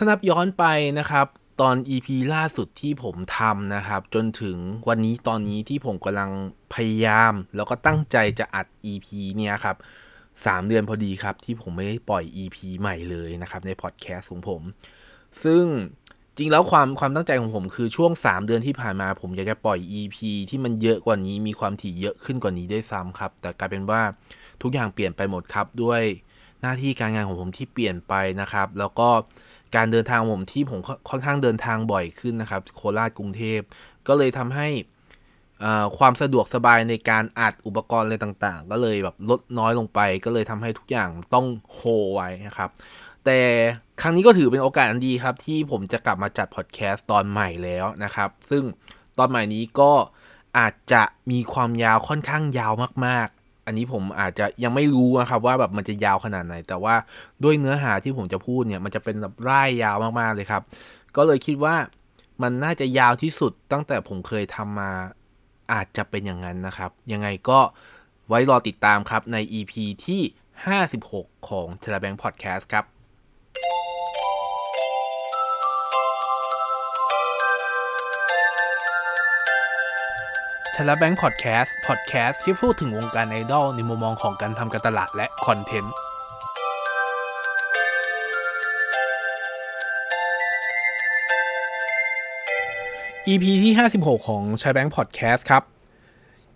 ถ้านับย้อนไปนะครับ ตอน EP ล่าสุดที่ผมทำนะครับ จนถึงวันนี้ตอนนี้ที่ผมกำลังพยายาม แล้วก็ตั้งใจจะอัด EP เนี่ยครับสามเดือนพอดีครับ ที่ผมไม่ได้ปล่อย EP ใหม่เลยนะครับ ในพอดแคสต์ของผม ซึ่งจริงแล้วความความตั้งใจของผมคือช่วง 3 เดือนที่ผ่านมาผมอยากจะปล่อย EP ที่มันเยอะกว่านี้มีความถี่เยอะขึ้นกว่านี้ด้วยซ้ำครับ แต่กลายเป็นว่าทุกอย่างเปลี่ยนไปหมดครับด้วยหน้าที่การงานของผมที่เปลี่ยนไปนะครับ แล้วก็ การเดินทางผมที่ผมค่อนข้างเดินทางบ่อยขึ้นนะครับ โคราชกรุงเทพ ก็เลยทำให้ความสะดวกสบายในการอัดอุปกรณ์อะไรต่างๆ ก็เลยแบบลดน้อยลงไป ก็เลยทำให้ทุกอย่างต้องโฮไว้นะครับ แต่ครั้งนี้ก็ถือเป็นโอกาสอันดีครับ ที่ผมจะกลับมาจัดพอดแคสต์ตอนใหม่แล้วนะครับ ซึ่งตอนใหม่นี้ก็อาจจะมีความยาวค่อนข้างยาวมาก อันนี้ผมอาจจะยังไม่รู้นะครับว่าแบบมันจะยาวขนาดไหน แต่ว่าด้วยเนื้อหาที่ผมจะพูดเนี่ยมันจะเป็นแบบร่ายยาวมากๆเลยครับ ก็เลยคิดว่ามันน่าจะยาวที่สุดตั้งแต่ผมเคยทำมาอาจจะเป็นอย่างนั้นนะครับ ยังไงก็ไว้รอติดตามครับใน EP ที่ 56 ของ t e l e b a n k Podcast ครับ ชายแบงค์พอดแคสต์พอดแคสต์ที่พูดถึงวงการไอดอลในมุมมองของการทำการตลาดและคอนเทนต์ EP ที่ 56 ของชายแบงค์พอดแคสต์ครับ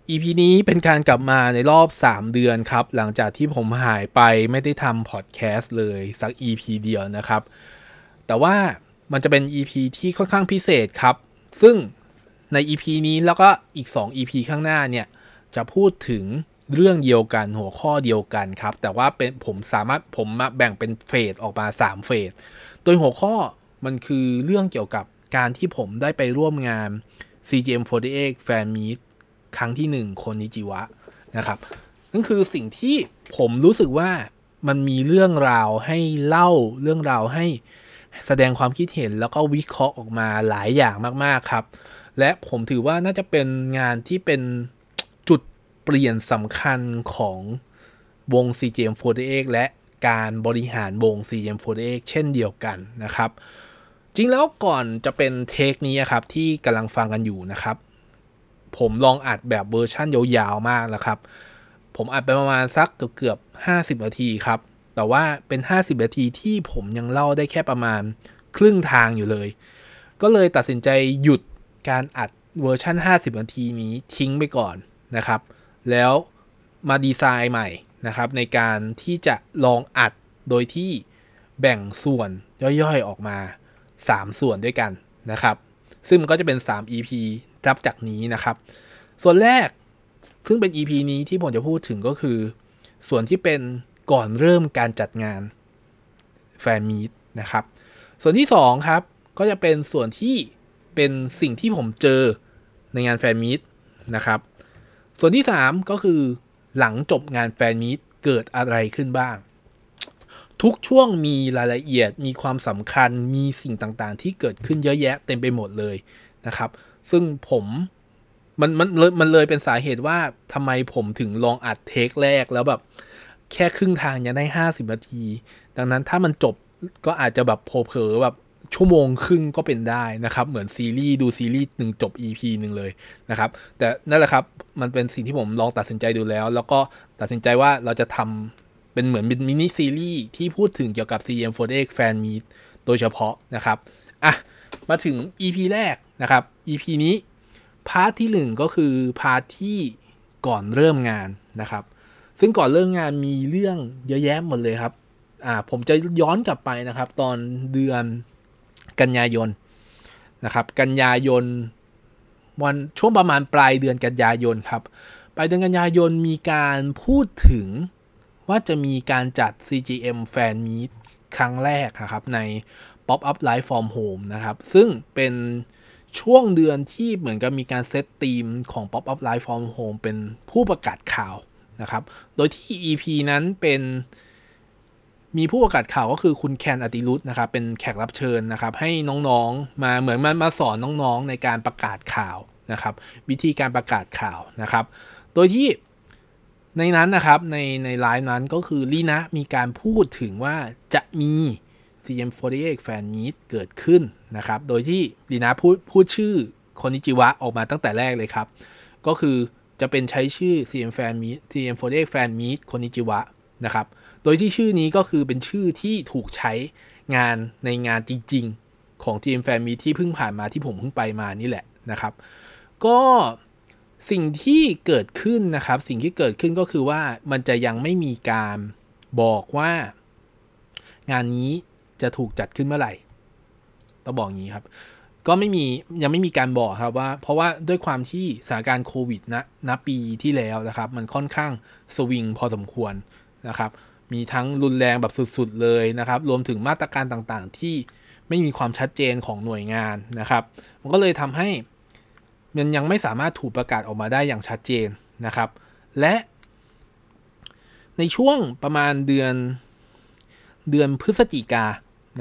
EP นี้เป็นการกลับมาในรอบ 3 เดือนครับ หลังจากที่ผมหายไปไม่ได้ทำพอดแคสต์เลยสัก EP เดียวนะครับ แต่ว่ามันจะเป็น EP ที่ค่อนข้างพิเศษครับ ซึ่ง ใน EP นี้แล้วก็อีก 2 EP ข้างหน้าเนี่ยจะพูดถึงเรื่องเดียวกันหัวข้อเดียวกันครับ แต่ว่าเป็นผมสามารถผมมาแบ่งเป็นเฟสออกมา 3 เฟส โดยหัวข้อมันคือเรื่องเกี่ยวกับการที่ผมได้ไปร่วมงาน CGM48 Fan Meet ครั้งที่ 1 คนนิจิวะนะครับนั่นคือสิ่งที่ผมรู้สึกว่ามันมีเรื่องราวให้เล่าเรื่องราวให้แสดงความคิดเห็นแล้วก็วิเคราะห์ออกมาหลายอย่างมาก ๆ ครับ และผมถือว่าน่าจะเป็นงานที่เป็นจุดเปลี่ยนสำคัญของวง CGM48 และการบริหารวง CGM48 เช่นเดียวกันนะครับ จริงแล้วก่อนจะเป็นเทคนี้ครับที่กำลังฟังกันอยู่นะครับ ผมลองอัดแบบเวอร์ชั่นยาวๆมากแล้วครับ ผมอัดไปประมาณสักเกือบๆ50 นาทีครับ แต่ว่าเป็น 50 นาทีที่ผมยังเล่าได้แค่ประมาณครึ่งทางอยู่เลย ก็เลยตัดสินใจหยุด การอัดเวอร์ชัน50 นาทีนี้ทิ้งไปก่อนนะครับ แล้วมาดีไซน์ใหม่นะครับ ในการที่จะลองอัดโดยที่แบ่งส่วนย่อยๆออกมา 3 ส่วนด้วยกันนะครับ ซึ่งมันก็จะเป็น 3 EP รับจากนี้นะครับ ส่วนแรกซึ่งเป็น EP นี้ที่ผมจะพูดถึงก็คือ ส่วนที่เป็นก่อนเริ่มการจัดงานแฟนมีตนะครับ ส่วนที่ 2 ครับ ก็จะเป็นส่วนที่ เป็นสิ่งที่ผมเจอในงานแฟนมีตนะครับ ส่วนที่ 3 ก็คือหลังจบงานแฟนมีตเกิดอะไรขึ้นบ้าง ทุกช่วงมีรายละเอียดมีความสำคัญมีสิ่งต่างๆ ที่เกิดขึ้นเยอะแยะเต็มไปหมดเลยนะครับ ซึ่งผมมันมันเลยมันเลยเป็นสาเหตุว่าทำไมผมถึงลองอัดเทคแรกแล้วแบบ แค่ครึ่งทางยังได้ 50 นาที ดังนั้นถ้ามันจบก็อาจจะแบบโผล่แบบ ชั่วโมงครึ่งก็เป็นได้นะครับ เหมือนซีรีส์ดูซีรีส์หนึ่งจบ EP หนึ่งเลยนะครับ แต่นั่นแหละครับมันเป็นสิ่งที่ผมลองตัดสินใจดูแล้ว แล้วก็ตัดสินใจว่าเราจะทำเป็นเหมือนมินิซีรีส์ที่พูดถึงเกี่ยวกับ CGM48 Fan Meet โดยเฉพาะนะครับอะมาถึง EP แรกนะครับ EP นี้ part ที่ 1 ก็คือ part ที่ก่อนเริ่มงานนะครับ ซึ่งก่อนเริ่มงานมีเรื่องเยอะแยะหมดเลยครับอ่าผมจะย้อนกลับไปนะครับ ตอนเดือน กันยายนนะครับกันยายนวันช่วงประมาณปลายเดือนกันยายนครับปลายเดือนกันยายนมีการพูดถึงว่าจะมีการจัด CGM Fan Meet ครั้งแรกครับใน Pop Up Live from Home นะครับ ซึ่งเป็นช่วงเดือนที่เหมือนกับมีการเซตธีมของ Pop Up Live from Home เป็นผู้ประกาศข่าวนะครับ โดยที่ EP นั้นเป็น มีผู้ประกาศข่าวก็คือคุณแคนอติรุตนะครับเป็นแขกรับเชิญนะครับ ให้น้องๆมาเหมือนมามาสอนน้องๆในการประกาศข่าวนะครับ วิธีการประกาศข่าวนะครับ โดยที่ในนั้นนะครับในในไลน์นั้นก็คือลีนะมีการพูดถึงว่าจะมี CM48 Fan Meet เกิดขึ้นนะครับ โดยที่ดีนาพูดพูดชื่อคนนิจิวะออกมาตั้งแต่แรกเลยครับ ก็คือจะเป็นใช้ชื่อ CM Fan Meet CM48 Fan Meet คนนิจิวะนะครับ โดยที่ชื่อนี้ก็คือเป็นชื่อที่ถูกใช้งานในงานจริง ๆ ของ TM Fan Meet ที่เพิ่งผ่านมาที่ผมเพิ่งไปมานี่แหละนะครับ ก็สิ่งที่เกิดขึ้นนะครับ สิ่งที่เกิดขึ้นก็คือว่ามันจะยังไม่มีการบอกว่า งานนี้จะถูกจัดขึ้นเมื่อไหร่ต้องบอกงี้ครับ ก็ไม่มียังไม่มีการบอกครับว่า เพราะว่าด้วยความที่สถานการณ์โควิดนะณปีที่แล้วนะครับ มันค่อนข้างสวิงพอสมควรนะครับ มีทั้งรุนแรงแบบสุดๆเลยนะครับ รวมถึงมาตรการต่างๆ ที่ไม่มีความชัดเจนของหน่วยงานนะครับ มันก็เลยทำให้มันยังไม่สามารถถูกประกาศออกมาได้อย่างชัดเจนนะครับ และ ในช่วงประมาณเดือนเดือนพฤศจิกา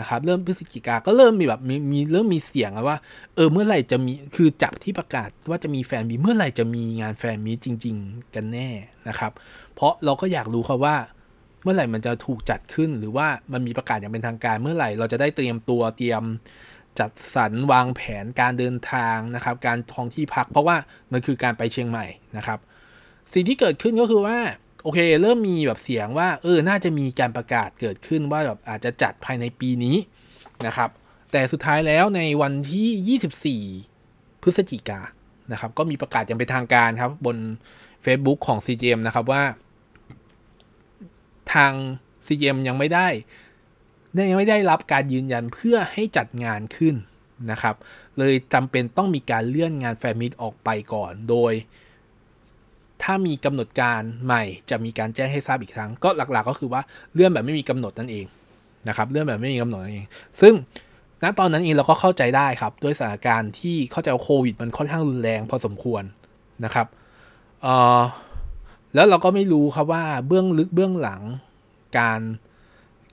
นะครับ เริ่มพฤศจิกาก็เริ่มมีแบบมีมีเริ่มมีเสียงว่า เออเมื่อไหร่จะมีคือจับที่ประกาศว่าจะมีแฟนมีเมื่อไหร่จะมีงานแฟนมีจริง ๆ กันแน่นะครับ เพราะเราก็อยากรู้ครับว่า เมื่อไหร่มันจะถูกจัดขึ้น หรือว่ามันมีประกาศอย่างเป็นทางการ เมื่อไหร่เราจะได้เตรียมตัวเตรียมจัดสรรวางแผนการเดินทางนะครับ การท่องที่พัก เพราะว่ามันคือการไปเชียงใหม่นะครับ สิ่งที่เกิดขึ้นก็คือว่าโอเค เริ่มมีแบบเสียงว่าเออน่าจะมีการประกาศเกิดขึ้นว่าแบบอาจจะจัดภายในปีนี้นะครับ แต่สุดท้ายแล้วในวันที่ 24 พฤศจิกานะครับ ก็มีประกาศอย่างเป็นทางการครับบน Facebook ของ CGM นะครับว่า ทาง CGM ยังไม่ได้ยังไม่ได้รับการยืนยันเพื่อให้จัดงานขึ้นนะครับ เลยจำเป็นต้องมีการเลื่อนงานแฟมิตออกไปก่อน โดย ถ้ามีกำหนดการใหม่จะมีการแจ้งให้ทราบอีกครั้ง ก็หลัก ๆ ก็คือว่าเลื่อนแบบไม่มีกำหนดนั่นเองนะครับ เลื่อนแบบไม่มีกำหนดนั่นเอง ซึ่งณตอนนั้นเองเราก็เข้าใจได้ครับด้วยสถานการณ์ที่เข้าใจว่าโควิด มันค่อนข้างรุนแรงพอสมควรนะครับ เอ่อ แล้วเราก็ไม่รู้ครับว่าเบื้องลึกเบื้องหลังการ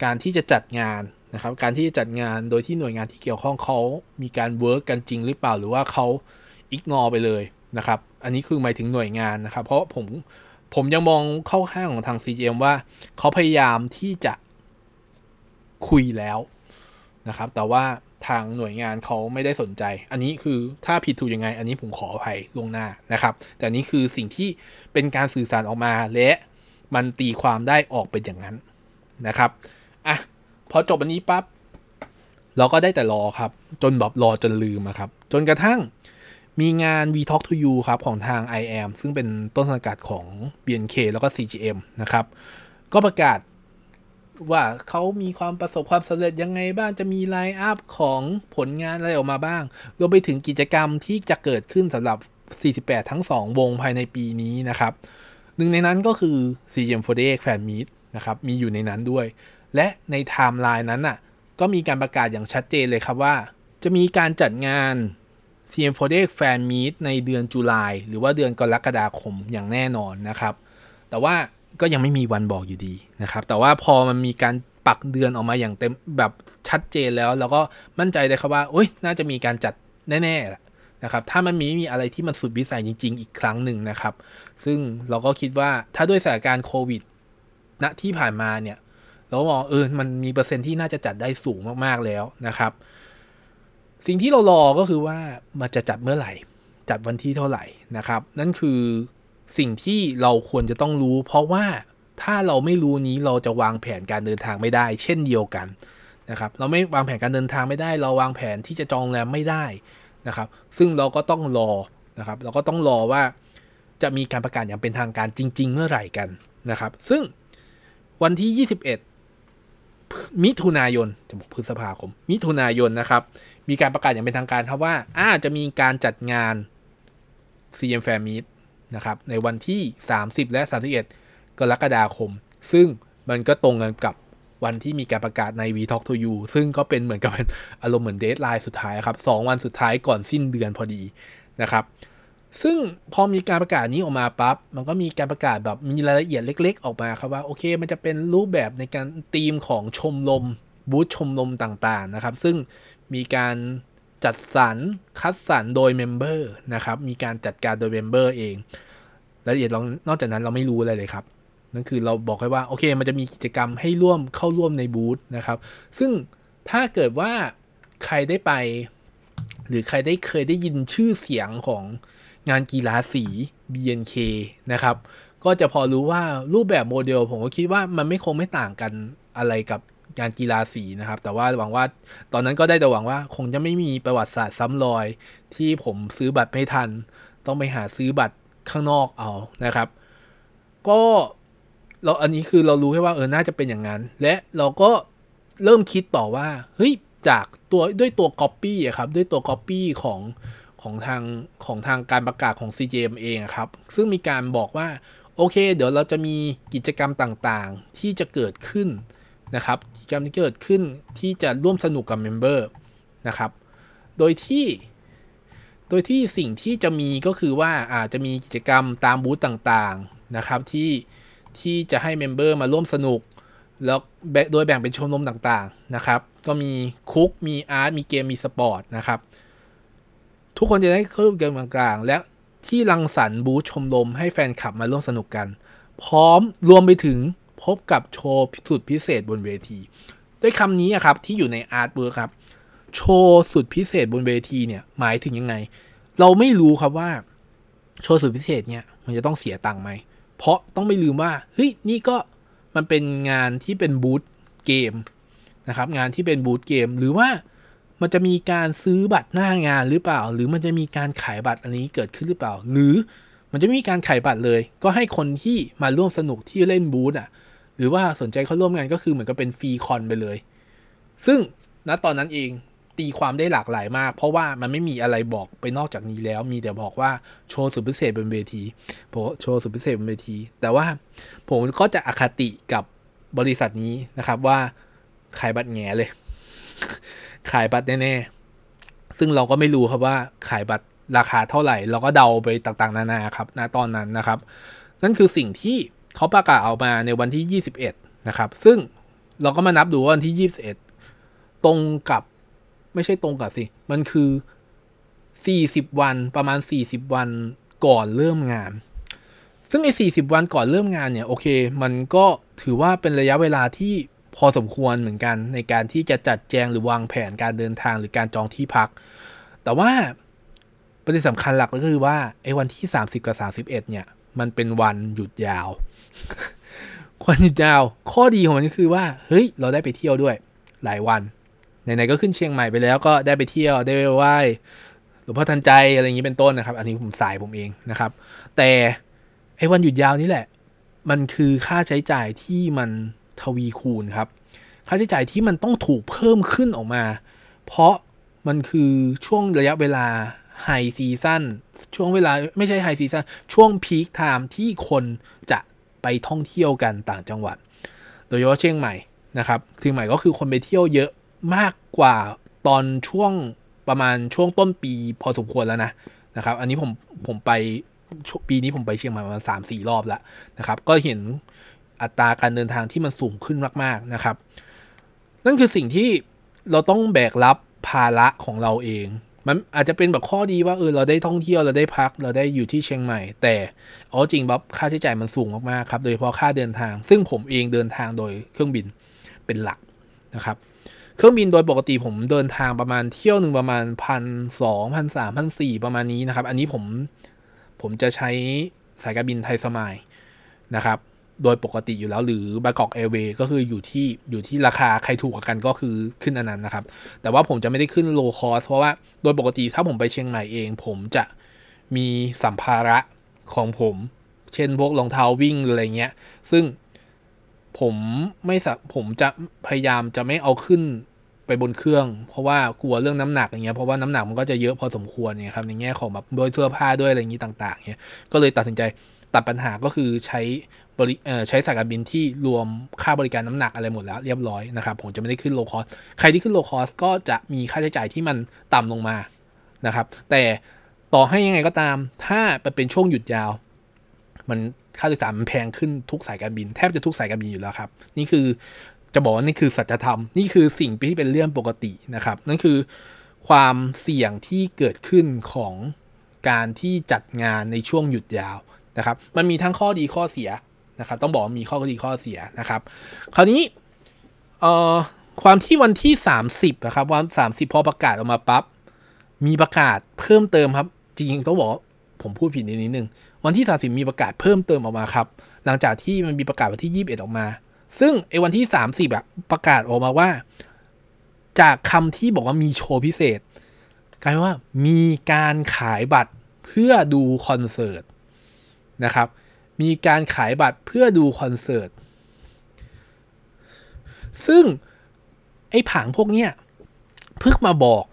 การที่จะจัดงานนะครับ การที่จะจัดงานโดยที่หน่วยงานที่เกี่ยวข้องเขามีการ work กันจริงหรือเปล่า หรือว่าเขา ignore ไปเลยนะครับ อันนี้คือหมายถึงหน่วยงานนะครับ เพราะผมผมยังมองเข้าข้างของทาง CGM ว่าเขาพยายามที่จะคุยแล้วนะครับ แต่ว่า ทางหน่วยงานเขาไม่ได้สนใจ อันนี้คือถ้าผิดถูกยังไง อันนี้ผมขออภัยลวงหน้านะครับ แต่นี้คือสิ่งที่เป็นการสื่อสารออกมาและมันตีความได้ออกเป็นอย่างนั้นนะครับอะพอจบอันนี้ปั๊บเราก็ได้แต่รอครับ จนแบบรอจนลืมครับ จนกระทั่งมีงาน V Talk to You ครับ ของทาง I am ซึ่งเป็นต้นสังกัดของ BNK แล้วก็ CGM นะครับ ก็ประกาศ ว่าเขามีความประสบความสำเร็จยังไงบ้างจะมี line up ของผลงานอะไรออกมาบ้าง รวมไปถึงกิจกรรมที่จะเกิดขึ้นสำหรับ 48 ทั้ง 2 วงภายในปีนี้นะครับ หนึ่งในนั้นก็คือ CGM48 Fan Meet นะครับ มีอยู่ในนั้นด้วย และในไทม์ไลน์นั้นน่ะ ก็มีการประกาศอย่างชัดเจนเลยครับว่า จะมีการจัดงาน CM48 Fan Meet ในเดือนจุลายหรือว่าเดือนกรกฎาคมอย่างแน่นอนนะครับ แต่ว่า ก็ยังไม่มีวันบอกอยู่ดีนะครับ แต่ว่าพอมันมีการปักเดือนออกมาอย่างเต็มแบบชัดเจนแล้ว เราก็มั่นใจเลยครับว่าโอ้ยน่าจะมีการจัดแน่ๆนะครับ ถ้ามันมีมีอะไรที่มันสุดวิสัยจริง ๆ อีกครั้งหนึ่งนะครับ ซึ่งเราก็คิดว่าถ้าด้วยสถานการณ์โควิดณที่ผ่านมาเนี่ย เรามองเออมันมีเปอร์เซ็นที่น่าจะจัดได้สูงมากๆแล้วนะครับ สิ่งที่เรารอก็คือว่ามันจะจัดเมื่อไหร่ จัดวันที่เท่าไหร่นะครับ นั่นคือ สิ่งที่เราควรจะต้องรู้ เพราะว่าถ้าเราไม่รู้นี้เราจะวางแผนการเดินทางไม่ได้ เช่นเดียวกันนะครับเราไม่วางแผนการเดินทางไม่ได้ เราวางแผนที่จะจองโรงแรมไม่ได้นะครับ ซึ่งเราก็ต้องรอนะครับ เราก็ต้องรอว่าจะมีการประกาศอย่างเป็นทางการจริง ๆ เมื่อไหร่กันนะครับ ซึ่งวันที่ 21 มิถุนายนจะบอกพฤษภาคม มิถุนายนนะครับ มีการประกาศอย่างเป็นทางการครับว่าอาจะมีการจัดงาน CM Fair Meet นะครับในวันที่ 30 และ 31 กรกฎาคม ซึ่งมันก็ตรงกันกับวันที่มีการประกาศใน V Talk to You ซึ่งก็เป็นเหมือนกับเป็นอารมณ์เหมือนเดทไลน์สุดท้ายครับ2วันสุดท้ายก่อนสิ้นเดือนพอดีนะครับ ซึ่งพอมีการประกาศนี้ออกมาปับ๊บ มันก็มีการประกาศแบบมีรายละเอียดเล็ก ๆ ออกมาครับว่าโอเค มันจะเป็นรูปแบบในการธีมของชมรมบูธชมรมต่างๆนะครับ ซึ่งมีการ จัดสรรคัดสรรโดย member นะครับ มีการจัดการโดย member เองรายละเอียดเรานอกจากนั้นเราไม่รู้อะไรเลยครับ นั่นคือเราบอกแค่ว่าโอเค มันจะมีกิจกรรมให้ร่วมเข้าร่วมในบูธนะครับ ซึ่งถ้าเกิดว่าใครได้ไป หรือใครได้เคยได้ยินชื่อเสียงของงานกีฬาสี BNK นะครับ ก็จะพอรู้ว่ารูปแบบโมเดลผมก็คิดว่ามันไม่คงไม่ต่างกันอะไรกับ งานกีฬาสีนะครับ แต่ว่าหวังว่าตอนนั้นก็ได้แต่หวังว่า คงจะไม่มีประวัติศาสตร์ซ้ำรอย ที่ผมซื้อบัตรไม่ทัน ต้องไปหาซื้อบัตรข้างนอกเอานะครับ ก็เราอันนี้คือเรารู้แค่ว่าเออน่าจะเป็นอย่างนั้น และเราก็เริ่มคิดต่อว่าเฮ้ยจากตัวด้วยตัว Copy อะครับด้วยตัว Copy ของของทางของทางการประกาศของ CGM เองครับ ซึ่งมีการบอกว่า โอเค เดี๋ยวเราจะมีกิจกรรมต่างๆ ที่จะเกิดขึ้น นะครับกิจกรรมที่เกิดขึ้นที่จะร่วมสนุกกับ member นะครับ โดยที่ โดยที่สิ่งที่จะมีก็คือว่าอาจจะมีกิจกรรมตามบูธต่างๆนะครับที่ที่จะให้ member มาร่วมสนุกแล้วโดยแบ่งเป็นชมรมต่างๆนะครับ ก็มี cook มี art มีเกม มีสปอร์ตนะครับ ทุกคนจะได้เข้าเกมกลางๆ และที่รังสรรค์บูธชมรมให้แฟนคลับมาร่วมสนุกกัน พร้อมรวมไปถึง พบกับโชว์สุดพิเศษบนเวที ด้วยคำนี้ครับที่อยู่ใน artwork ครับ โชว์สุดพิเศษบนเวทีเนี่ยหมายถึงยังไง เราไม่รู้ครับว่า โชว์สุดพิเศษเนี่ยมันจะต้องเสียตังค์ไหม เพราะต้องไม่ลืมว่าเฮ้ยนี่ก็มันเป็นงานที่เป็นบูธเกมนะครับงานที่เป็นบูธเกมหรือว่ามันจะมีการซื้อบัตรหน้างานหรือเปล่า หรือมันจะมีการขายบัตรอันนี้เกิดขึ้นหรือเปล่า หรือมันจะม่มีการขายบัตรเลย ก็ให้คนที่มาร่วมสนุกที่เล่นบูธอะ หรือว่าสนใจเข้าร่วมงานก็คือเหมือนกับเป็นฟรีคอนไปเลย ซึ่งณตอนนั้นเองตีความได้หลากหลายมาก เพราะว่ามันไม่มีอะไรบอกไปนอกจากนี้แล้ว มีแต่บอกว่าโชว์สุดพิเศษบนเวทีผมโชว์สุดพิเศษบนเวที แต่ว่าผมก็จะอคติกับบริษัทนี้นะครับว่าขายบัตรแง่เลย ขายบัตรแน่ๆ ซึ่งเราก็ไม่รู้ครับว่าขายบัตรราคาเท่าไหร่ เราก็เดาไปต่างๆ นานาครับณตอนนั้นนะครับ นั่นคือสิ่งที่ เขาประกาศออกมาในวันที่ 21 นะครับ ซึ่งเราก็มานับดูว่าวันที่ 21 ตรงกับไม่ใช่ตรงกับสิ มันคือ 40 วันประมาณ 40 วันก่อนเริ่มงาน ซึ่งไอ้40 วันก่อนเริ่มงานเนี่ย โอเค มันก็ถือว่าเป็นระยะเวลาที่พอสมควรเหมือนกัน ในการที่จะจัดแจงหรือวางแผนการเดินทางหรือการจองที่พัก แต่ว่าประเด็นสำคัญหลักก็คือว่าไอ้วันที่ 30 กับ 31 เนี่ย มันเป็นวันหยุดยาว วันหยุดยาวข้อดีของมันก็คือว่า เฮ้ย เราได้ไปเที่ยวด้วย หลายวัน ไหนๆก็ขึ้นเชียงใหม่ไปแล้วก็ได้ไปเที่ยวได้ไปไหว้หลวงพ่อทันใจอะไรอย่างนี้เป็นต้นนะครับ อันนี้ผมสายผมเองนะครับ แต่ไอ้วันหยุดยาวนี่แหละ มันคือค่าใช้จ่ายที่มันทวีคูณครับ ค่าใช้จ่ายที่มันต้องถูกเพิ่มขึ้นออกมา เพราะมันคือช่วงระยะเวลา high season ช่วงเวลาไม่ใช่ high season ช่วง peak time ที่คนจะ ไปท่องเที่ยวกันต่างจังหวัด โดยเฉพาะเชียงใหม่นะครับเชียงใหม่ก็คือคนไปเที่ยวเยอะมากกว่าตอนช่วงประมาณช่วงต้นปีพอสมควรแล้วนะนะครับ อันนี้ผมผมไปปีนี้ผมไปเชียงใหม่ประมาณสามสี่รอบแล้วนะครับ ก็เห็นอัตราการเดินทางที่มันสูงขึ้นมาก ๆนะครับ นั่นคือสิ่งที่เราต้องแบกรับภาระของเราเอง มันอาจจะเป็นแบบข้อดีว่าเออเราได้ท่องเที่ยวเราได้พักเราได้อยู่ที่เชียงใหม่ แต่เอจริงบ๊อบค่าใช้จ่ายมันสูงมากๆครับโดยเฉพาะค่าเดินทาง ซึ่งผมเองเดินทางโดยเครื่องบินเป็นหลักนะครับเครื่องบินโดยปกติผมเดินทางประมาณเที่ยวหนึ่งประมาณพันสองพันสามพันสี่ประมาณนี้นะครับ อันนี้ผมผมจะใช้สายการบินไทยสมายล์นะครับ โดยปกติอยู่แล้ว หรือบางกอกแอร์เวย์ก็คืออยู่ที่อยู่ที่ราคาใครถูกกันก็คือขึ้นอันนั้นนะครับ แต่ว่าผมจะไม่ได้ขึ้น low cost เพราะว่าโดยปกติถ้าผมไปเชียงใหม่เอง ผมจะมีสัมภาระของผม เช่นพวกรองเท้าวิ่งอะไรเงี้ย ซึ่งผมไม่สัผมจะพยายามจะไม่เอาขึ้นไปบนเครื่อง เพราะว่ากลัวเรื่องน้ำหนักอย่างเงี้ยเพราะว่าน้ำหนักมันก็จะเยอะพอสมควรเนี่ยครับในแง่ของแบบโดยเสื้อผ้าด้วยอะไรอย่างนี้ต่าง ๆเนี่ยก็เลยตัดสินใจตัดปัญหาก็คือใช้ บริใช้สายการบินที่รวมค่าบริการน้ำหนักอะไรหมดแล้วเรียบร้อยนะครับ ผมจะไม่ได้ขึ้นโลคอสใครที่ขึ้นโลคอสก็จะมีค่าใช้จ่ายที่มันต่ำลงมานะครับ แต่ต่อให้ยังไงก็ตาม ถ้าเป็นช่วงหยุดยาว มันค่าโดยสารมันแพงขึ้นทุกสายการบิน แทบจะทุกสายการบินอยู่แล้วครับ นี่คือจะบอกว่านี่คือสัจธรรม นี่คือสิ่งที่เป็นเรื่องปกตินะครับ นั่นคือความเสี่ยงที่เกิดขึ้นของการที่จัดงานในช่วงหยุดยาวนะครับ มันมีทั้งข้อดีข้อเสีย นะครับ ต้องบอกมีข้อดีข้อเสียนะครับ คราวนี้เอ่อความที่วันที่ 30นะครับวัน30 พอประกาศออกมาปั๊บมีประกาศเพิ่มเติมครับ จริงๆต้องบอกผมพูดผิดนิดนึง วันที่ 30 มีประกาศเพิ่มเติมออกมาครับ หลังจากที่มันมีประกาศวันที่ 21 ออกมา ซึ่งไอ้วันที่ 30อะประกาศออกมาว่า จากคำที่บอกว่ามีโชว์พิเศษกลายว่ามีการขายบัตรเพื่อดูคอนเสิร์ตนะครับ มีการขายบัตรเพื่อดูคอนเสิร์ต ซึ่งไอ้ผังพวกเนี้ยเพิ่งมาบอก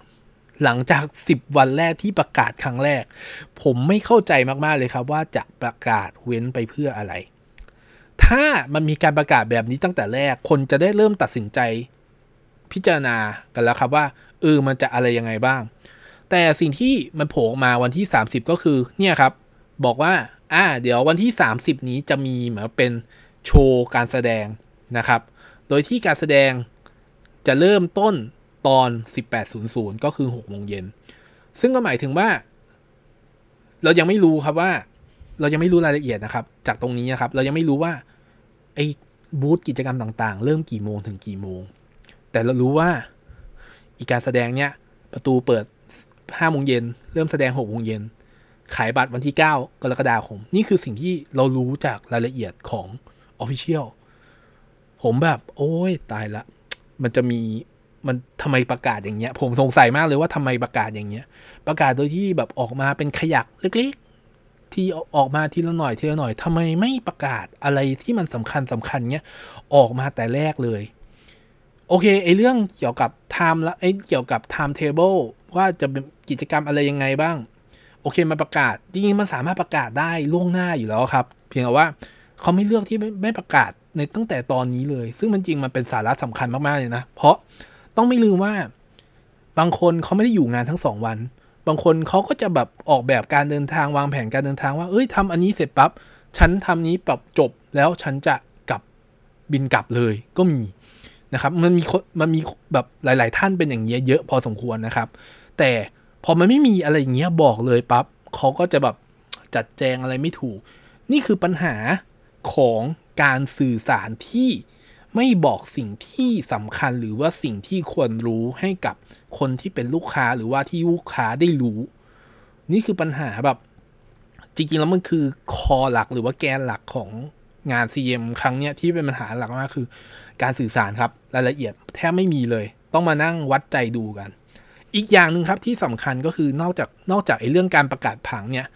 หลังจาก 10 วันแรกที่ประกาศครั้งแรก ผมไม่เข้าใจมากๆเลยครับ ว่าจะประกาศเว้นไปเพื่ออะไร ถ้ามันมีการประกาศแบบนี้ตั้งแต่แรก คนจะได้เริ่มตัดสินใจ พิจารณากันแล้วครับว่าเออมันจะอะไรยังไงบ้าง แต่สิ่งที่มันโผล่มาวันที่ 30 ก็คือเนี่ยครับ บอกว่า อ่าเดี๋ยววันที่ 30 นี้จะมีเหมือนเป็นโชว์การแสดงนะครับ โดยที่การแสดงจะเริ่มต้นตอน 18.00 ก็คือ6โมงเย็น ซึ่งก็หมายถึงว่า เรายังไม่รู้ครับว่า เรายังไม่รู้รายละเอียดนะครับ จากตรงนี้นะครับ เรายังไม่รู้ว่าไอ้บูธกิจกรรมต่างๆ เริ่มกี่โมงถึงกี่โมง แต่เรารู้ว่าอีการแสดงเนี้ยประตูเปิด5โมงเย็นเริ่มแสดง6โมงเย็น ขายบัตรวันที่ 9 กรกฎาคม นี่คือสิ่งที่เรารู้จากรายละเอียดของ Official ผมแบบ โอ้ยตายละ มันจะมีมันทำไมประกาศอย่างเงี้ย ผมสงสัยมากเลยว่าทำไมประกาศอย่างเงี้ย ประกาศโดยที่แบบออกมาเป็นขยักเล็กๆ ที่ออกมาทีละหน่อยทีละหน่อยทำไมไม่ประกาศอะไรที่มันสำคัญสำคัญเนี้ยออกมาแต่แรกเลย โอเคไอเรื่องเกี่ยวกับ time ละไอเกี่ยวกับ timetable ว่าจะเป็นกิจกรรมอะไรยังไงบ้าง โอเคมาประกาศ จริงๆมันสามารถประกาศได้ล่วงหน้าอยู่แล้วครับ เพียงแต่ว่าเขาไม่เลือกที่ไม่ไม่ประกาศในตั้งแต่ตอนนี้เลย ซึ่งมันจริงมันเป็นสาระสำคัญมากๆเลยนะ เพราะต้องไม่ลืมว่าบางคนเขาไม่ได้อยู่งานทั้งสองวัน บางคนเขาก็จะแบบออกแบบการเดินทางวางแผนการเดินทางว่าเอ้ยทำอันนี้เสร็จปั๊บฉันทำนี้ปรับจบแล้วฉันจะกลับบินกลับเลยก็มีนะครับ มันมีมันมีแบบหลาย ๆ ท่านเป็นอย่างเงี้ยเยอะพอสมควรนะครับ แต่ พอมันไม่มีอะไรอย่างเงี้ยบอกเลยปั๊บเขาก็จะแบบจัดแจงอะไรไม่ถูก นี่คือปัญหาของการสื่อสารที่ไม่บอกสิ่งที่สำคัญหรือว่าสิ่งที่ควรรู้ให้กับคนที่เป็นลูกค้าหรือว่าที่ลูกค้าได้รู้ นี่คือปัญหาแบบ จริงๆ แล้วมันคือคอหลักหรือว่าแกนหลักของงาน CM ครั้งเนี้ยที่เป็นปัญหาหลักมากคือ การสื่อสารครับรายละเอียดแทบไม่มีเลย ต้องมานั่งวัดใจดูกัน อีกอย่างหนึ่งครับที่สำคัญก็คือนอกจากนอกจากไอ้เรื่องการประกาศผังเนี่ย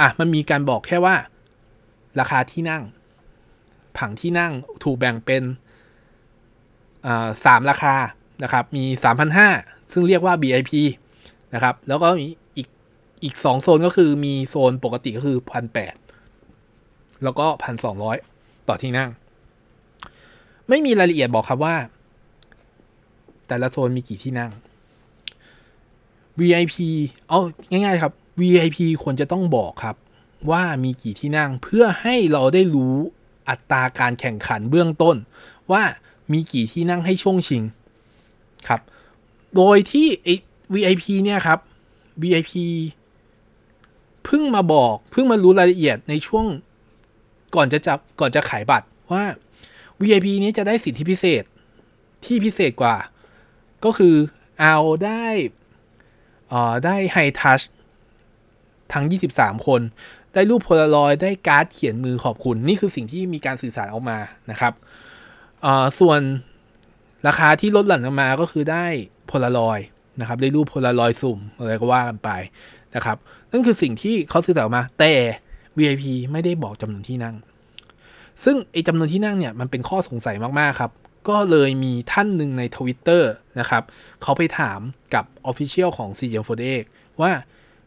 อะมันมีการบอกแค่ว่า ราคาที่นั่ง ผังที่นั่งถูกแบ่งเป็นสามราคานะครับ มี 3,500 ซึ่งเรียกว่า BIP นะครับ แล้วก็มีอีกอีกสองโซนก็คือมีโซนปกติก็คือพันแปดแล้วก็พันสองร้อยต่อที่นั่ง ไม่มีรายละเอียดบอกครับว่า แต่ละโซนมีกี่ที่นั่ง VIP เอาง่ายๆครับ VIP ควรจะต้องบอกครับ ว่ามีกี่ที่นั่งเพื่อให้เราได้รู้อัตราการแข่งขันเบื้องต้น ว่ามีกี่ที่นั่งให้ช่วงชิงครับ โดยที่ VIP เนี่ยครับ VIP เพิ่งมาบอกเพิ่งมารู้รายละเอียดในช่วงก่อนจะจับก่อนจะขายบัตรว่า VIP นี้จะได้สิทธิพิเศษที่พิเศษกว่า ก็คือเอาได้ ได้ไฮทัชทั้ง 23 คน ได้รูปโพลารอยได้การ์ดเขียนมือขอบคุณ นี่คือสิ่งที่มีการสื่อสารออกมานะครับส่วนราคาที่ลดหลั่นมาก็คือได้โพลารอยนะครับ ได้รูปโพลารอยสุ่มอะไรก็ว่ากันไปนะครับ นั่นคือสิ่งที่เขาสื่อสารมา แต่ VIP ไม่ได้บอกจำนวนที่นั่ง ซึ่งไอ้จำนวนที่นั่งเนี่ยมันเป็นข้อสงสัยมากๆครับ ก็เลยมีท่านหนึ่งใน Twitter นะครับเขาไปถามกับ Official ของ CGM48 ว่า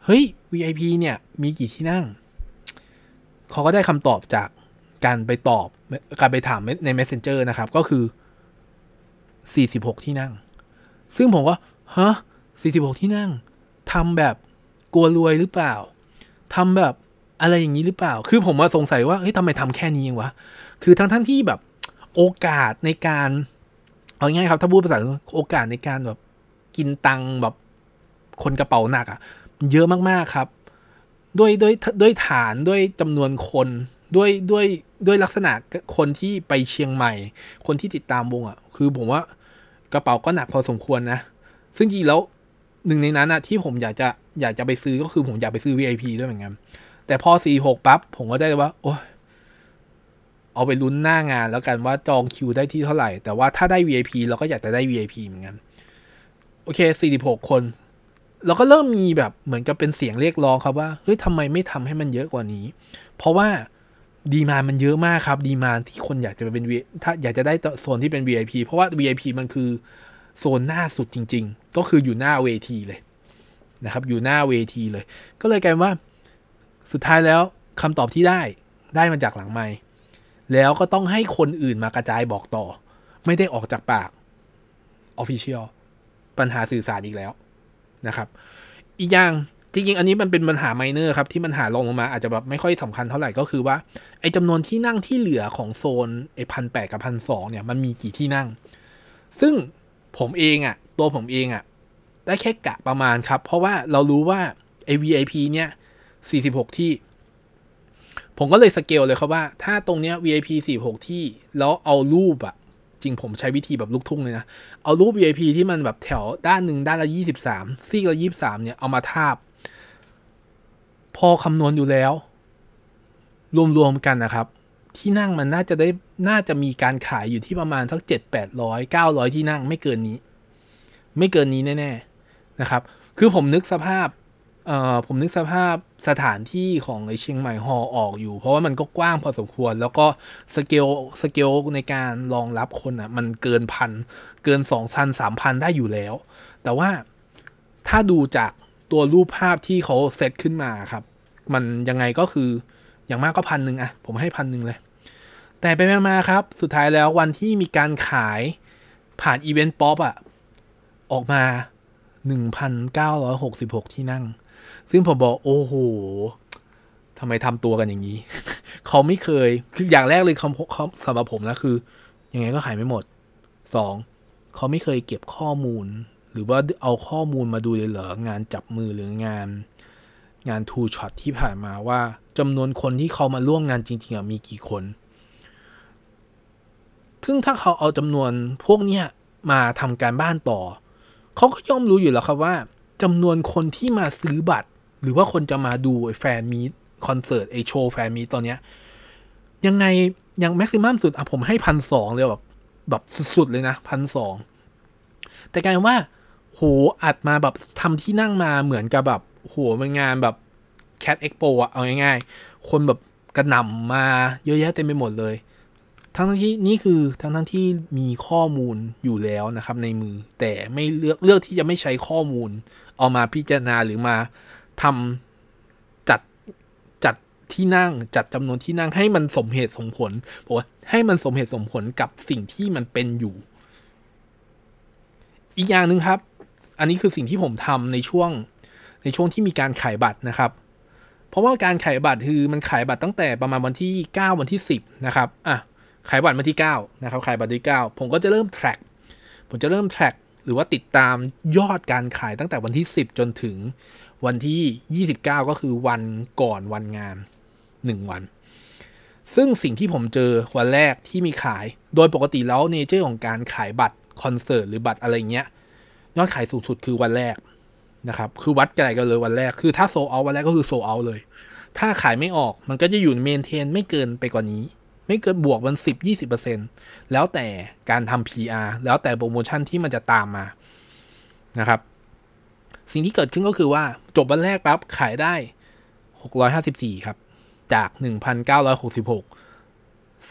เฮ้ย VIP เนี่ยมีกี่ที่นั่ง เขาก็ได้คำตอบจากการไปตอบการไปถามใน Messenger นะครับ ก็คือ 46 ที่นั่ง ซึ่งผมก็ฮะ46 ที่นั่งทำแบบกลัวรวยหรือเปล่าทำแบบอะไรอย่างนี้หรือเปล่า คือผมมาสงสัยว่าเฮ้ยทำไมทำแค่นี้เองวะ คือทั้งท่านที่แบบ โอกาสในการเอาง่ายครับถ้าพูดภาษาโอกาสในการแบบกินตังแบบคนกระเป๋าหนักอะ่ะเยอะมากๆครับ ด้วยด้วยด้วยฐานด้วยจำนวนคนด้วยด้วยด้วยลักษณะคนที่ไปเชียงใหม่ คนที่ติดตามวงอะ่ะ คือผมว่ากระเป๋าก็หนักพอสมควรนะ ซึ่งจริงแล้วหนึ่งในนั้นนะที่ผมอยากจะอยากจะไปซื้อก็คือผมอยากไปซื้อ VIP ด้วยเหมือนกันแต่พอ 46 ปั๊บผมก็ได้ว่า โอ้ย เอาไปลุ้นหน้างานแล้วกันว่าจองคิวได้ที่เท่าไหร่ แต่ว่าถ้าได้ VIP เราก็อยากจะได้ VIP เหมือนกัน โอเค 46 คน เราก็เริ่มมีแบบเหมือนกับเป็นเสียงเรียกร้องครับว่า เฮ้ยทำไมไม่ทำให้มันเยอะกว่านี้ เพราะว่าดีมามันเยอะมากครับ ดีมาที่คนอยากจะเป็นถ้าอยากจะได้โซนที่เป็น VIP เพราะว่า VIP มันคือโซนหน้าสุดจริง ๆ ก็คืออยู่หน้าเวทีเลยนะครับ อยู่หน้าเวทีเลย ก็เลยกลายว่า สุดท้ายแล้วคำตอบที่ได้ได้มาจากหลังไม้ แล้วก็ต้องให้คนอื่นมากระจายบอกต่อ ไม่ได้ออกจากปาก official ปัญหาสื่อสารอีกแล้วนะครับ อีกอย่างจริงๆ อันนี้มันเป็นปัญหา minor ครับ ที่มันรองลงมาอาจจะแบบไม่ค่อยสำคัญเท่าไหร่ก็คือว่า ไอ้จำนวนที่นั่งที่เหลือของโซนไอ้พันแปดกับพันสองเนี่ยมันมีกี่ที่นั่ง ซึ่งผมเองอะ่ะ ตัวผมเองอะ่ะ ได้แค่กะประมาณครับ เพราะว่าเรารู้ว่าไอ้ VIP เนี่ยสี่สิบหกที่ ผมก็เลยสเกลเลยครับว่า ถ้าตรงเนี้ย VIP สี่หกที่ แล้วเอารูปอะจริงผมใช้วิธีแบบลูกทุ่งเลยนะ เอารูป VIP ที่มันแบบแถวด้านหนึ่งด้านละยี่สิบสามซีกละยี่สิบสามเนี่ย เอามาทาบ พอคำนวณอยู่แล้ว รวมๆกันนะครับ ที่นั่งมันน่าจะได้น่าจะมีการขายอยู่ที่ประมาณสักเจ็ดแปดร้อยเก้าร้อยที่นั่งไม่เกินนี้ ไม่เกินนี้แน่ๆนะครับ คือผมนึกสภาพ เอ่อผมนึกสภาพสถานที่ของไอเชียงใหม่ฮอลล์ออกอยู่ เพราะว่ามันก็กว้างพอสมควร แล้วก็ scale scale ในการรองรับคนอะ มันเกินพันเกินสองพันสามพันได้อยู่แล้ว แต่ว่าถ้าดูจากตัวรูปภาพที่เขาเซตขึ้นมาครับ มันยังไงก็คืออย่างมากก็พันหนึ่งอะผมให้พันหนึ่งเลย แต่ไปมาครับ สุดท้ายแล้ววันที่มีการขายผ่าน Eventpop อะออกมา 1,966 ที่นั่ง ซึ่งผมบอกโอ้โหทำไมทำตัวกันอย่างนี้ เขาไม่เคยคืออย่างแรกเลยเขาเขาสำหรับผมนะคือ ยังไงก็ขายไม่หมดสองเขาไม่เคยเก็บข้อมูล หรือว่าเอาข้อมูลมาดูเลยเหรองานจับมือหรืองานงานทูช็อตที่ผ่านมาว่าจำนวนคนที่เขามาร่วมงานจริงๆมีกี่คน ซึ่งถ้าเขาเอาจำนวนพวกเนี้ยมาทำการบ้านต่อ เขาก็ย่อมรู้อยู่แล้วครับว่าจำนวนคนที่มาซื้อบัตร หรือว่าคนจะมาดูแฟนมีตคอนเสิร์ตไอโชว์แฟนมีตตอนเนี้ยยังไงยัง maximum สุดอะผมให้พันสองเลยแบบแบบสุดๆเลยนะพันสองแต่กลายว่าโหอัดมาแบบทำที่นั่งมาเหมือนกับแบบโหมันงานแบบ CAT EXPO อะเอาง่ายๆ คนแบบกระหน่ำมาเยอะแยะเต็มไปหมดเลย ทั้งที่นี่คือทั้งทั้งที่มีข้อมูลอยู่แล้วนะครับในมือ แต่ไม่เลือกเลือกที่จะไม่ใช้ข้อมูล เอามาพิจารณาหรือมา ทำจัดจัดที่นั่งจัดจำนวนที่นั่งให้มันสมเหตุสมผลบอกว่าให้มันสมเหตุสมผลกับสิ่งที่มันเป็นอยู่ อีกอย่างหนึ่งครับ อันนี้คือสิ่งที่ผมทำในช่วงในช่วงที่มีการขายบัตรนะครับ เพราะว่าการขายบัตรคือมันขายบัตรตั้งแต่ประมาณวันที่ 9 วันที่ 10 นะครับอะขายบัตรวันที่ 9 นะครับ ขายบัตรที่ 9 ผมก็จะเริ่ม track ผมจะเริ่ม track หรือว่าติดตามยอดการขายตั้งแต่วันที่ 10 จนถึง วันที่ 29 ก็คือวันก่อนวันงาน 1 วัน ซึ่งสิ่งที่ผมเจอวันแรกที่มีขาย โดยปกติแล้วเนเจอร์ของการขายบัตรคอนเสิร์ตหรือบัตรอะไรเงี้ยยอดขายสูงสุดคือวันแรกนะครับ คือวัดใจกันเลยวันแรก คือถ้าโซเอาวันแรกก็คือโซเอาเลย ถ้าขายไม่ออกมันก็จะอยู่เมนเทนไม่เกินไปกว่านี้ ไม่เกินบวกมันสิบยี่สิบเปอร์เซ็นแล้วแต่การทำ PR แล้วแต่โปรโมชั่นที่มันจะตามมานะครับ สิ่งที่เกิดขึ้นก็คือว่าจบวันแรกปั๊บขายได้หกร้อยห้าสิบสี่ครับ จากหนึ่งพันเก้าร้อยหกสิบหก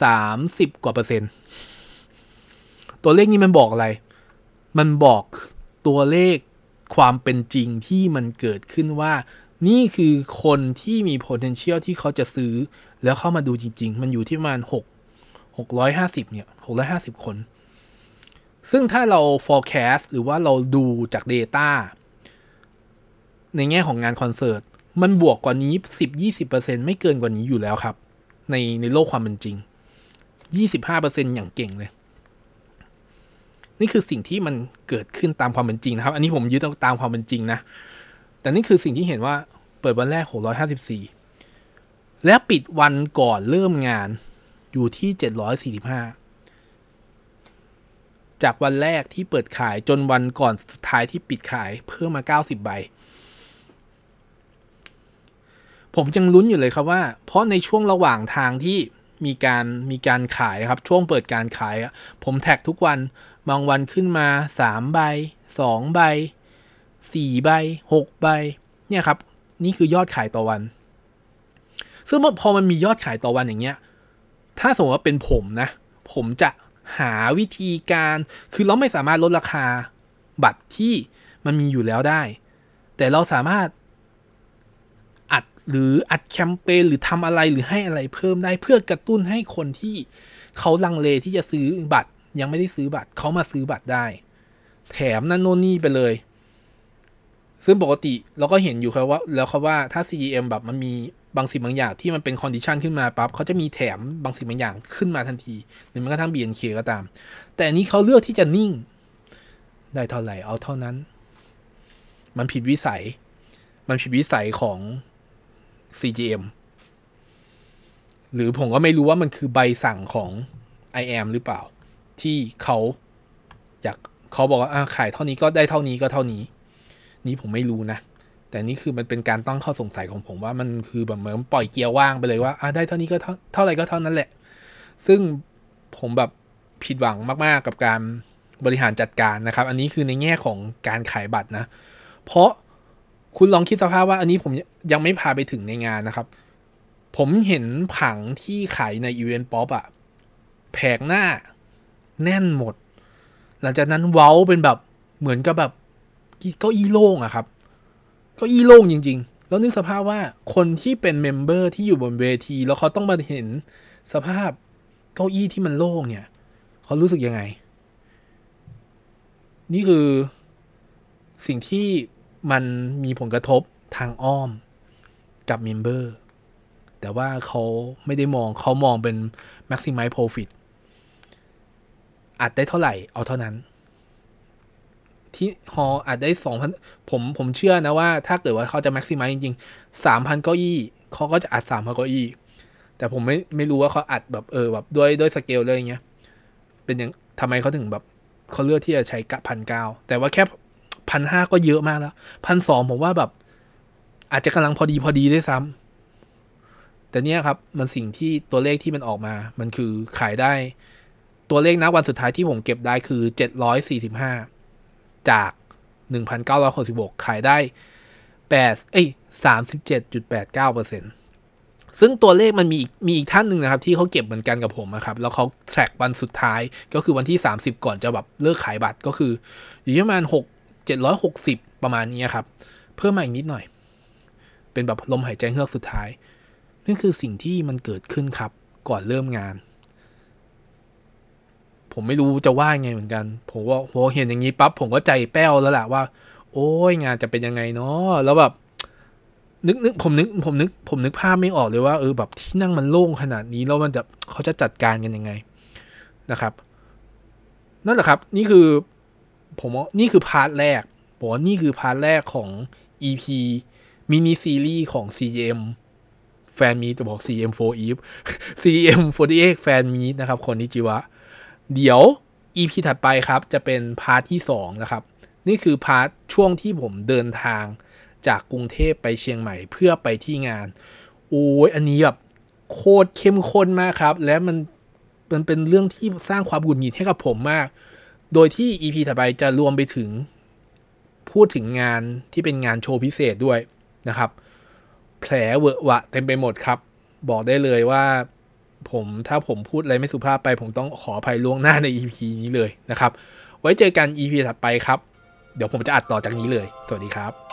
สามสิบกว่าเปอร์เซ็นต์ ตัวเลขนี้มันบอกอะไร มันบอกตัวเลขความเป็นจริงที่มันเกิดขึ้นว่า นี่คือคนที่มี potential ที่เขาจะซื้อ แล้วเข้ามาดูจริง ๆ มันอยู่ที่ประมาณหกหกร้อยห้าสิบเนี่ยหกร้อยห้าสิบคน ซึ่งถ้าเรา forecast หรือว่าเราดูจาก Data ในแง่ของงานคอนเสิร์ตมันบวกกว่านี้สิบยี่สิบเปอร์เซ็นไม่เกินกว่านี้อยู่แล้วครับ ในในโลกความเป็นจริงยี่สิบห้าเปอร์เซ็นอย่างเก่งเลย นี่คือสิ่งที่มันเกิดขึ้นตามความเป็นจริงนะครับ อันนี้ผมยึดตามความเป็นจริงนะ แต่นี่คือสิ่งที่เห็นว่าเปิดวันแรก 654 และปิดวันก่อนเริ่มงานอยู่ที่ 745 จากวันแรกที่เปิดขายจนวันก่อนสุดท้ายที่ปิดขายเพิ่มมา 90 ใบ ผมยังลุ้นอยู่เลยครับว่า เพราะในช่วงระหว่างทางที่มีการมีการขายครับ ช่วงเปิดการขายผมแท็กทุกวันบางวันขึ้นมา3ใบ2ใบ4ใบ6ใบเนี่ยครับ นี่คือยอดขายต่อวัน ซึ่งพอมันมียอดขายต่อวันอย่างเงี้ย ถ้าสมมติว่าเป็นผมนะ ผมจะหาวิธีการ คือเราไม่สามารถลดราคาบัตรที่มันมีอยู่แล้วได้ แต่เราสามารถ หรืออัดแคมเปญหรือทำอะไรหรือให้อะไรเพิ่มได้เพื่อกระตุ้นให้คนที่เขาลังเลที่จะซื้อบัตร ยังไม่ได้ซื้อบัตรเขามาซื้อบัตรได้ แถมนั่นโน่นนี่ไปเลย ซึ่งปกติเราก็เห็นอยู่ครับว่า แล้วครับว่าถ้า CGM แบบมันมีบางสิ่งบางอย่างที่มันเป็น condition ขึ้นมาปั๊บเขาจะมีแถมบางสิ่งบางอย่างขึ้นมาทันทีหรือแม้กระทั่ง BNK ก็ตาม แต่อันนี้เขาเลือกที่จะนิ่ง ได้เท่าไหร่เอาเท่านั้น มันผิดวิสัย มันผิดวิสัยของ CGM หรือผมก็ไม่รู้ว่ามันคือใบสั่งของ IAM หรือเปล่า ที่เขาอยากเขาบอกว่าขายเท่านี้ก็ได้เท่านี้ก็เท่านี้ นี่ผมไม่รู้นะ แต่นี่คือมันเป็นการตั้งข้อสงสัยของผมว่ามันคือแบบเหมือนปล่อยเกียร์ว่างไปเลยว่าได้เท่านี้ก็เท่าเท่าไหร่ก็เท่านั้นแหละ ซึ่งผมแบบผิดหวังมาก ๆ กับการบริหารจัดการนะครับ อันนี้คือในแง่ของการขายบัตรนะ เพราะ คุณลองคิดสภาพว่าอันนี้ผมยังไม่พาไปถึงในงานนะครับ ผมเห็นผังที่ขายใน Eventpop อะแผงหน้าแน่นหมด หลังจากนั้นเว้นเป็นแบบเหมือนกับแบบเก้าอี้โล่งอะครับเก้าอี้โล่งจริง ๆ แล้วนึกสภาพว่าคนที่เป็น member ที่อยู่บนเวที แล้วเขาต้องมาเห็นสภาพเก้าอี้ที่มันโล่งเนี่ยเขารู้สึกยังไง นี่คือสิ่งที่ มันมีผลกระทบทางอ้อมกับ member แต่ว่าเขาไม่ได้มองเขามองเป็น maximize profit อัดได้เท่าไหร่เอาเท่านั้น ที่ฮออัดได้สองพันผมผมเชื่อนะว่าถ้าเกิดว่าเขาจะ maximize จริงๆสามพันเก้าอี้เขาก็จะอัดสามพันเก้าอี้ แต่ผมไม่ไม่รู้ว่าเขาอัดแบบเออแบบด้วยด้วยสเกลเลยอย่างเงี้ย เป็นยังทำไมเขาถึงแบบเขาเลือกที่จะใช้กะพันเก้าแต่ว่าแค่ พันห้าก็เยอะมากแล้วพันสองผมว่าแบบ อาจจะกำลังพอดีพอดีด้วยซ้ำแต่เนี้ยครับ มันสิ่งที่ตัวเลขที่มันออกมา มันคือขายได้ ตัวเลขนะวันสุดท้ายที่ผมเก็บได้คือเจ็ดร้อยสี่สิบห้าจากหนึ่งพันเก้าร้อยหกสิบหกขายได้แปดเอ้ยสามสิบเจ็ดจุดแปดเก้าเปอร์เซ็นต์ซึ่งตัวเลขมันมีมีอีกท่านหนึ่งนะครับ ที่เขาเก็บเหมือนกันกับผมนะครับ แล้วเขาแทร็กวันสุดท้ายก็คือวันที่ 30 ก่อนจะแบบเลิกขายบัตรก็คือ อยู่ที่ประมาณ6 760 ประมาณนี้ครับ เพิ่มมาอีกนิดหน่อย เป็นแบบลมหายใจเฮือกสุดท้ายนี่คือสิ่งที่มันเกิดขึ้นครับ ก่อนเริ่มงาน ผมไม่รู้จะว่าไงเหมือนกัน ผมว่าพอเห็นอย่างนี้ปั๊บผมก็ใจแป้วแล้วแหละว่า โอ้ยงานจะเป็นยังไงเนาะแล้วแบบนึกนึกผมนึกผมนึกผมนึกภาพไม่ออกเลยว่าเออแบบที่นั่งมันโล่งขนาดนี้แล้วมันจะเขาจะจัดการกันยังไงนะครับ นั่นแหละครับ นี่คือ ผมว่านี่คือ part แรกผมว่านี่คือ part แรกของ EP mini series ของ CM แฟนมีตจะบอก CM 4 Eve CM 48แฟนมีตนะครับ Konichiwa เดี๋ยว EP ถัดไปครับ จะเป็น part ที่ 2 นะครับ นี่คือ part ช่วงที่ผมเดินทางจากกรุงเทพไปเชียงใหม่เพื่อไปที่งาน โอ้ยอันนี้แบบโคตรเข้มข้นมากครับ และมันมันเป็นเรื่องที่สร้างความหงุดหงิดให้กับผมมาก โดยที่ EP ถัดไปจะรวมไปถึงพูดถึงงานที่เป็นงานโชว์พิเศษด้วยนะครับ แผลเวอะวะเต็มไปหมดครับ บอกได้เลยว่าผมถ้าผมพูดอะไรไม่สุภาพไป ผมต้องขออภัยล่วงหน้าใน EP นี้เลยนะครับ ไว้เจอกัน EP ถัดไปครับ เดี๋ยวผมจะอัดต่อจากนี้เลย สวัสดีครับ